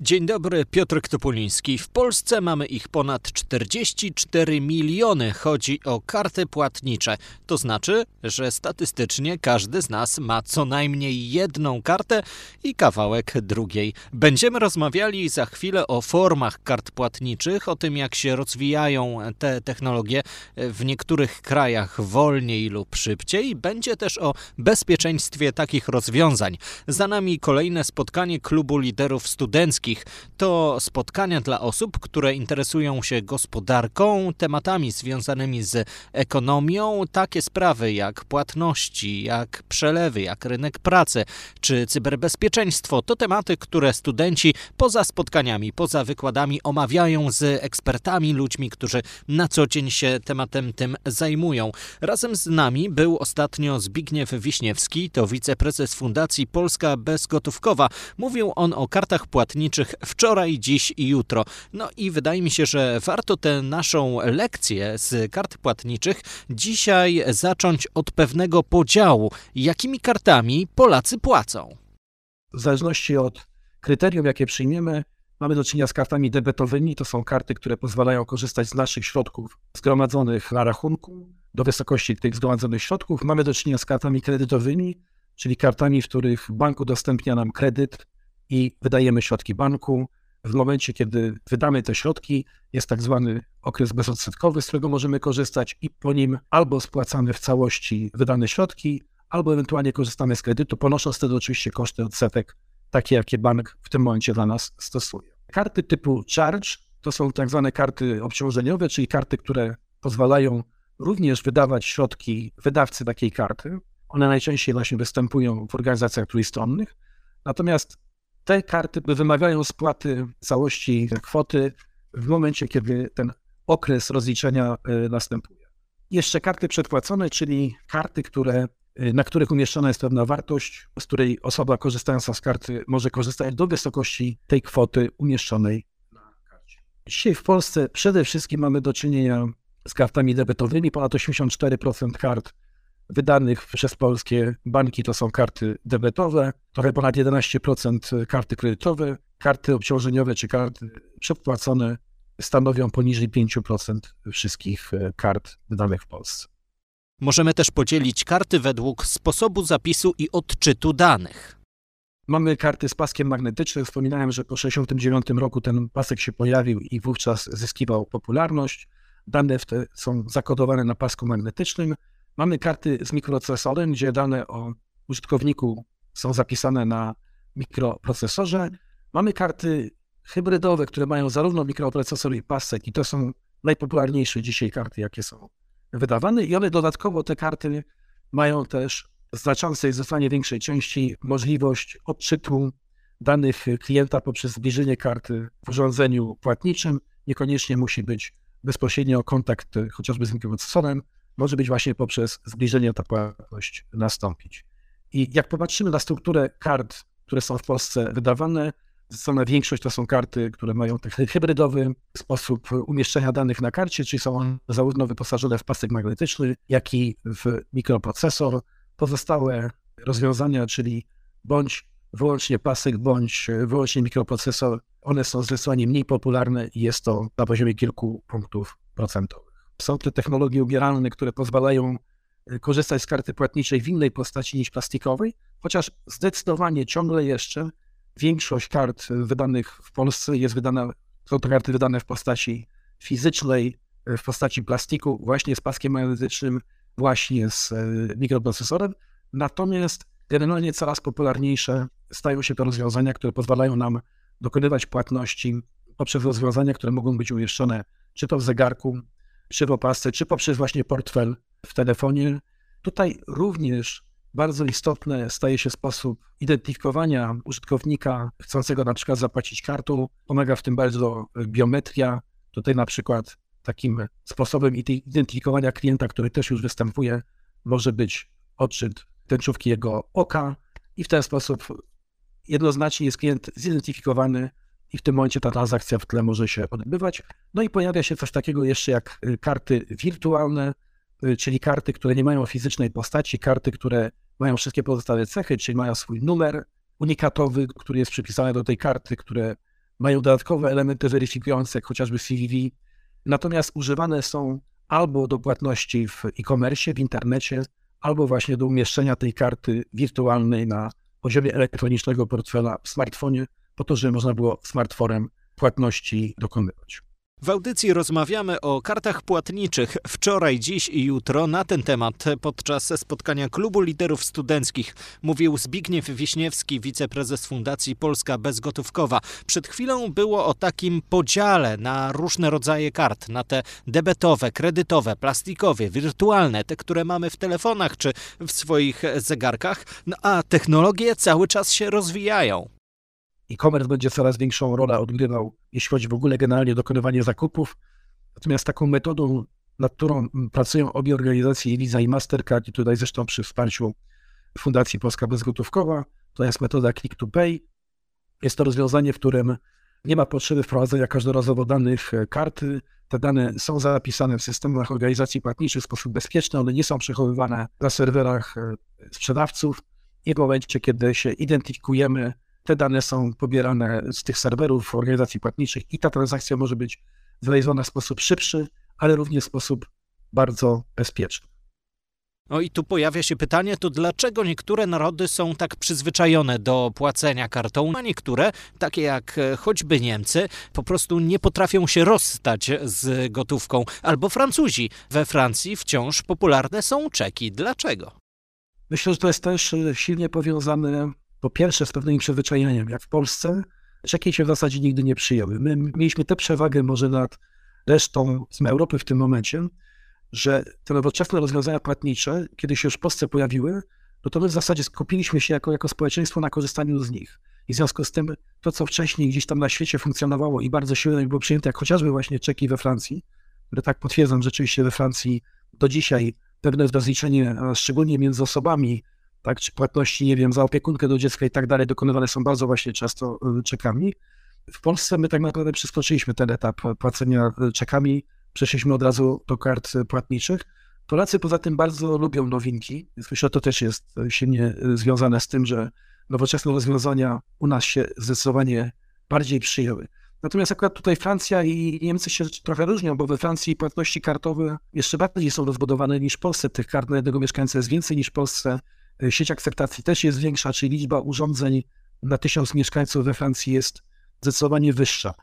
Dzień dobry, Piotr Topuliński. W Polsce mamy ich ponad 44 miliony. Chodzi o karty płatnicze. To znaczy, że statystycznie każdy z nas ma co najmniej jedną kartę i kawałek drugiej. Będziemy rozmawiali za chwilę o formach kart płatniczych, o tym jak się rozwijają te technologie w niektórych krajach wolniej lub szybciej. Będzie też o bezpieczeństwie takich rozwiązań. Za nami kolejne spotkanie klubu liderów studenckich to spotkania dla osób, które interesują się gospodarką, tematami związanymi z ekonomią, takie sprawy jak płatności, jak przelewy, jak rynek pracy czy cyberbezpieczeństwo. To tematy, które studenci poza spotkaniami, poza wykładami omawiają z ekspertami, ludźmi, którzy na co dzień się tematem tym zajmują. Razem z nami był ostatnio Zbigniew Wiśniewski, to wiceprezes Fundacji Polska Bezgotówkowa. Mówił on o kartach płatniczych wczoraj, dziś i jutro. No i wydaje mi się, że warto tę naszą lekcję z kart płatniczych dzisiaj zacząć od pewnego podziału. Jakimi kartami Polacy płacą? W zależności od kryterium, jakie przyjmiemy, mamy do czynienia z kartami debetowymi. To są karty, które pozwalają korzystać z naszych środków zgromadzonych na rachunku do wysokości tych zgromadzonych środków. Mamy do czynienia z kartami kredytowymi, czyli kartami, w których bank udostępnia nam kredyt i wydajemy środki banku. W momencie, kiedy wydamy te środki, jest tak zwany okres bezodsetkowy, z którego możemy korzystać i po nim albo spłacamy w całości wydane środki, albo ewentualnie korzystamy z kredytu, ponosząc wtedy oczywiście koszty odsetek, takie jakie bank w tym momencie dla nas stosuje. Karty typu charge to są tak zwane karty obciążeniowe, czyli karty, które pozwalają również wydawać środki wydawcy takiej karty. One najczęściej właśnie występują w organizacjach trójstronnych. Natomiast te karty wymagają spłaty całości kwoty w momencie, kiedy ten okres rozliczenia y, następuje. Jeszcze karty przedpłacone, czyli karty, które, y, na których umieszczona jest pewna wartość, z której osoba korzystająca z karty może korzystać do wysokości tej kwoty umieszczonej na karcie. Dzisiaj w Polsce przede wszystkim mamy do czynienia z kartami debetowymi. Ponad 84% kart wydanych przez polskie banki to są karty debetowe, trochę ponad 11% karty kredytowe, karty obciążeniowe czy karty przepłacone stanowią poniżej 5% wszystkich e, kart wydanych w Polsce. Możemy też podzielić karty według sposobu zapisu i odczytu danych. Mamy karty z paskiem magnetycznym. Wspominałem, że po 1969 roku ten pasek się pojawił i wówczas zyskiwał popularność. Dane te są zakodowane na pasku magnetycznym. Mamy karty z mikroprocesorem, gdzie dane o użytkowniku są zapisane na mikroprocesorze. Mamy karty hybrydowe, które mają zarówno mikroprocesor i pasek i to są najpopularniejsze dzisiaj karty, jakie są wydawane i one dodatkowo te karty mają też w znaczącej, zdecydowanie większej części możliwość odczytu danych klienta poprzez zbliżenie karty w urządzeniu płatniczym. Niekoniecznie musi być bezpośrednio kontakt chociażby z mikroprocesorem, może być właśnie poprzez zbliżenie ta płatność nastąpić. I jak popatrzymy na strukturę kart, które są w Polsce wydawane, zdecydowana większość to są karty, które mają taki hybrydowy sposób umieszczenia danych na karcie, czyli są one zarówno wyposażone w pasek magnetyczny, jak i w mikroprocesor. Pozostałe rozwiązania, czyli bądź wyłącznie pasek, bądź wyłącznie mikroprocesor, one są zdecydowanie mniej popularne i jest to na poziomie kilku punktów procentowych. Są to technologie ubieralne, które pozwalają e, korzystać z karty płatniczej w innej postaci niż plastikowej, chociaż zdecydowanie ciągle jeszcze większość kart wydanych w Polsce jest wydana, są to karty wydane w postaci fizycznej, e, w postaci plastiku, właśnie z paskiem magnetycznym, właśnie z e, mikroprocesorem. Natomiast generalnie coraz popularniejsze stają się to rozwiązania, które pozwalają nam dokonywać płatności poprzez rozwiązania, które mogą być umieszczone czy to w zegarku, w opasce, czy poprzez właśnie portfel w telefonie. Tutaj również bardzo istotny staje się sposób identyfikowania użytkownika chcącego na przykład zapłacić kartą. Pomaga w tym bardzo biometria. Tutaj na przykład takim sposobem identyfikowania klienta, który też już występuje, może być odczyt tęczówki jego oka i w ten sposób jednoznacznie jest klient zidentyfikowany i w tym momencie ta transakcja w tle może się odbywać. No i pojawia się coś takiego jeszcze jak y, karty wirtualne, y, czyli karty, które nie mają fizycznej postaci, karty, które mają wszystkie pozostałe cechy, czyli mają swój numer unikatowy, który jest przypisany do tej karty, które mają dodatkowe elementy weryfikujące, jak chociażby CVV. Natomiast używane są albo do płatności w e-commerce, w internecie, albo właśnie do umieszczenia tej karty wirtualnej na poziomie elektronicznego portfela w smartfonie, po to, żeby można było smartfonem płatności dokonywać. W audycji rozmawiamy o kartach płatniczych. Wczoraj, dziś i jutro na ten temat podczas spotkania Klubu Liderów Studenckich mówił Zbigniew Wiśniewski, wiceprezes Fundacji Polska Bezgotówkowa. Przed chwilą było o takim podziale na różne rodzaje kart, na te debetowe, kredytowe, plastikowe, wirtualne, te, które mamy w telefonach czy w swoich zegarkach, no a technologie cały czas się rozwijają e-commerce będzie coraz większą rolę odgrywał, jeśli chodzi w ogóle generalnie o dokonywanie zakupów. Natomiast taką metodą, nad którą pracują obie organizacje, Visa i Mastercard, i tutaj zresztą przy wsparciu Fundacji Polska Bezgotówkowa, to jest metoda Click to Pay. Jest to rozwiązanie, w którym nie ma potrzeby wprowadzenia każdorazowo danych karty. Te dane są zapisane w systemach organizacji płatniczych w sposób bezpieczny, one nie są przechowywane na serwerach e, sprzedawców. I w momencie, kiedy się identyfikujemy te dane są pobierane z tych serwerów organizacji płatniczych i ta transakcja może być zrealizowana w sposób szybszy, ale również w sposób bardzo bezpieczny. No i tu pojawia się pytanie, to dlaczego niektóre narody są tak przyzwyczajone do płacenia kartą, a niektóre, takie jak e, choćby Niemcy, po prostu nie potrafią się rozstać z gotówką, albo Francuzi. We Francji wciąż popularne są czeki. Dlaczego? Myślę, że to jest też e, silnie powiązane po pierwsze z pewnym przyzwyczajeniem, jak w Polsce, czeki się w zasadzie nigdy nie przyjęły. My mieliśmy tę przewagę może nad resztą Europy w tym momencie, że te nowoczesne rozwiązania płatnicze, kiedy się już w Polsce pojawiły, no to my w zasadzie skupiliśmy się jako, jako społeczeństwo na korzystaniu z nich. I w związku z tym to, co wcześniej gdzieś tam na świecie funkcjonowało i bardzo silnie było przyjęte, jak chociażby właśnie czeki we Francji, które tak potwierdzam, rzeczywiście we Francji do dzisiaj pewne rozliczenie, szczególnie między osobami, tak, czy płatności, nie wiem, za opiekunkę do dziecka i tak dalej, dokonywane są bardzo właśnie często y, czekami. W Polsce my tak naprawdę przeskoczyliśmy ten etap płacenia y, czekami, przeszliśmy od razu do kart płatniczych. Polacy poza tym bardzo lubią nowinki, więc myślę, że to też jest silnie y, związane z tym, że nowoczesne rozwiązania u nas się zdecydowanie bardziej przyjęły. Natomiast akurat tutaj Francja i Niemcy się trochę różnią, bo we Francji płatności kartowe jeszcze bardziej są rozbudowane niż w Polsce. Tych kart na jednego mieszkańca jest więcej niż w Polsce. E, sieć akceptacji też jest większa, czyli liczba urządzeń na tysiąc mieszkańców we Francji jest zdecydowanie wyższa.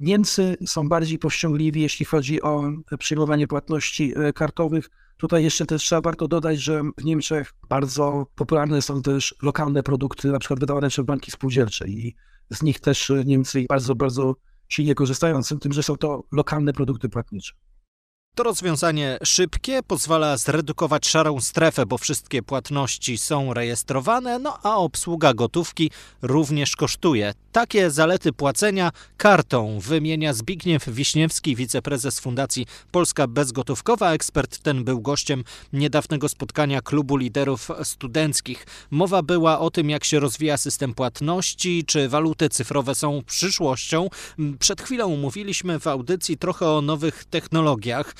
Niemcy są bardziej powściągliwi, jeśli chodzi o przyjmowanie płatności e, kartowych. Tutaj jeszcze też trzeba warto dodać, że w Niemczech bardzo popularne są też lokalne produkty, na przykład wydawane przez banki spółdzielcze i z nich też Niemcy bardzo, bardzo silnie korzystają, z tym, że są to lokalne produkty płatnicze. To rozwiązanie szybkie, pozwala zredukować szarą strefę, bo wszystkie płatności są rejestrowane, no a obsługa gotówki również kosztuje. Takie zalety płacenia kartą wymienia Zbigniew Wiśniewski, wiceprezes Fundacji Polska Bezgotówkowa. Ekspert ten był gościem niedawnego spotkania klubu liderów studenckich. Mowa była o tym, jak się rozwija system płatności, czy waluty cyfrowe są przyszłością. Przed chwilą mówiliśmy w audycji trochę o nowych technologiach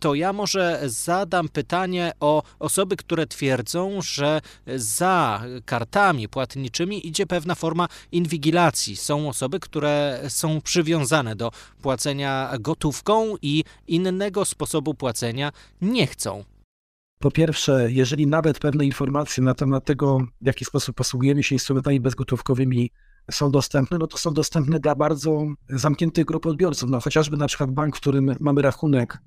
to ja może zadam pytanie o osoby, które twierdzą, że za kartami płatniczymi idzie pewna forma inwigilacji. Są osoby, które są przywiązane do płacenia gotówką i innego sposobu płacenia nie chcą. Po pierwsze, jeżeli nawet pewne informacje na temat tego, w jaki sposób posługujemy się instrumentami bezgotówkowymi są dostępne, no to są dostępne dla bardzo zamkniętych grup odbiorców. No, chociażby na przykład bank, w którym mamy rachunek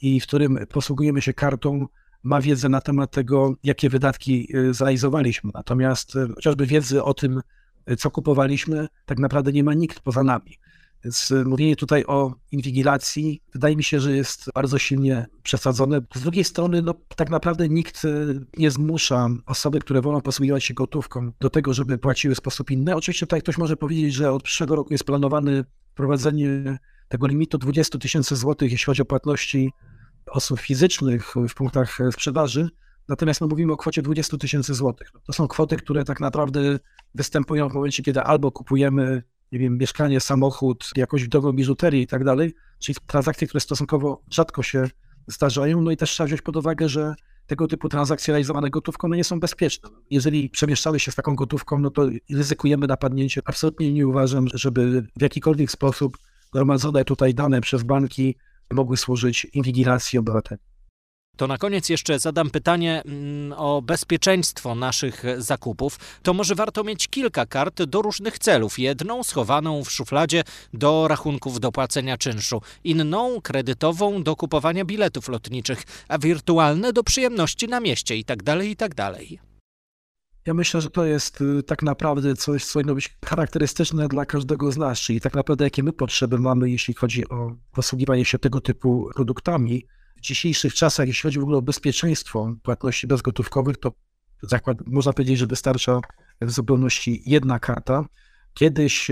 i w którym posługujemy się kartą, ma wiedzę na temat tego, jakie wydatki y, zrealizowaliśmy. Natomiast y, chociażby wiedzy o tym, y, co kupowaliśmy, tak naprawdę nie ma nikt poza nami. Więc mówienie tutaj o inwigilacji wydaje mi się, że jest bardzo silnie przesadzone. Z drugiej strony, no, tak naprawdę nikt nie zmusza osoby, które wolą posługiwać się gotówką, do tego, żeby płaciły w sposób inny. Oczywiście tutaj ktoś może powiedzieć, że od przyszłego roku jest planowane wprowadzenie tego limitu 20 tysięcy złotych, jeśli chodzi o płatności osób fizycznych w punktach sprzedaży. Natomiast my mówimy o kwocie 20 tysięcy złotych. To są kwoty, które tak naprawdę występują w momencie, kiedy albo kupujemy nie wiem, mieszkanie, samochód, jakąś dobrą biżuterię i tak dalej, czyli transakcje, które stosunkowo rzadko się zdarzają. No i też trzeba wziąć pod uwagę, że tego typu transakcje realizowane gotówką no nie są bezpieczne. Jeżeli przemieszczamy się z taką gotówką, no to ryzykujemy napadnięcie. Absolutnie nie uważam, żeby w jakikolwiek sposób gromadzone tutaj dane przez banki mogły służyć inwigilacji obywateli. To na koniec jeszcze zadam pytanie mm, o bezpieczeństwo naszych zakupów. To może warto mieć kilka kart do różnych celów. Jedną schowaną w szufladzie do rachunków do płacenia czynszu, inną kredytową do kupowania biletów lotniczych, a wirtualne do przyjemności na mieście itd. Tak itd. Ja myślę, że to jest y, tak naprawdę coś, co powinno być charakterystyczne dla każdego z nas, czyli tak naprawdę jakie my potrzeby mamy, jeśli chodzi o posługiwanie się tego typu produktami w dzisiejszych czasach, jeśli chodzi w ogóle o bezpieczeństwo płatności bezgotówkowych, to zakład, można powiedzieć, że wystarcza w zupełności jedna karta. Kiedyś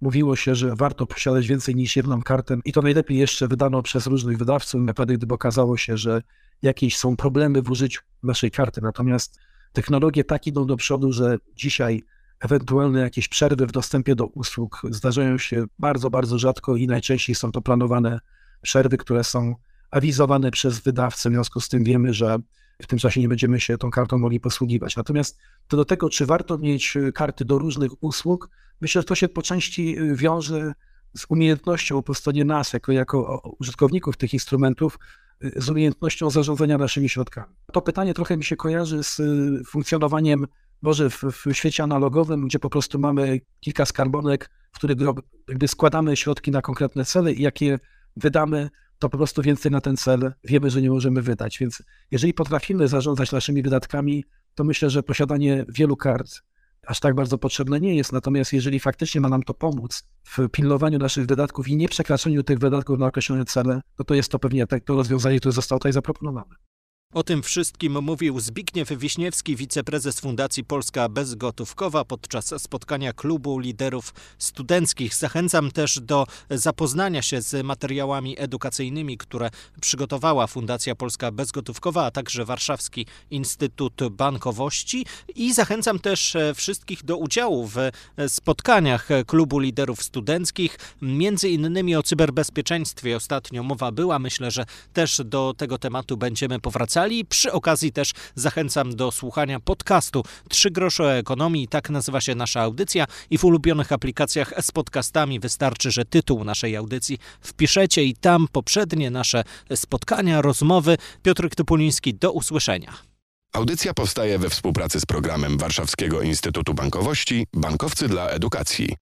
mówiło się, że warto posiadać więcej niż jedną kartę i to najlepiej jeszcze wydano przez różnych wydawców, naprawdę gdyby okazało się, że jakieś są problemy w użyciu naszej karty. Natomiast technologie tak idą do przodu, że dzisiaj ewentualne jakieś przerwy w dostępie do usług zdarzają się bardzo, bardzo rzadko i najczęściej są to planowane przerwy, które są awizowane przez wydawcę, w związku z tym wiemy, że w tym czasie nie będziemy się tą kartą mogli posługiwać. Natomiast to do tego, czy warto mieć e, karty do różnych usług, myślę, że to się po części e, wiąże z umiejętnością po stronie nas, jako, jako użytkowników tych instrumentów, z umiejętnością zarządzania naszymi środkami. To pytanie trochę mi się kojarzy z funkcjonowaniem może w, w świecie analogowym, gdzie po prostu mamy kilka skarbonek, w których jakby składamy środki na konkretne cele i jakie wydamy, to po prostu więcej na ten cel wiemy, że nie możemy wydać. Więc jeżeli potrafimy zarządzać naszymi wydatkami, to myślę, że posiadanie wielu kart aż tak bardzo potrzebne nie jest. Natomiast jeżeli faktycznie ma nam to pomóc w pilnowaniu naszych wydatków i nie przekraczaniu tych wydatków na określone cele, to to jest to pewnie to rozwiązanie, które zostało tutaj zaproponowane. O tym wszystkim mówił Zbigniew Wiśniewski, wiceprezes Fundacji Polska Bezgotówkowa podczas spotkania klubu liderów studenckich. Zachęcam też do zapoznania się z materiałami edukacyjnymi, które przygotowała Fundacja Polska Bezgotówkowa, a także Warszawski Instytut Bankowości i zachęcam też wszystkich do udziału w spotkaniach klubu liderów studenckich, między innymi o cyberbezpieczeństwie ostatnio mowa była. Myślę, że też do tego tematu będziemy powracali przy okazji też zachęcam do słuchania podcastu Trzy grosze o ekonomii. Tak nazywa się nasza audycja i w ulubionych aplikacjach z podcastami wystarczy, że tytuł naszej audycji wpiszecie i tam poprzednie nasze spotkania, rozmowy. Piotr Topuliński, do usłyszenia. Audycja powstaje we współpracy z programem Warszawskiego Instytutu Bankowości Bankowcy dla Edukacji.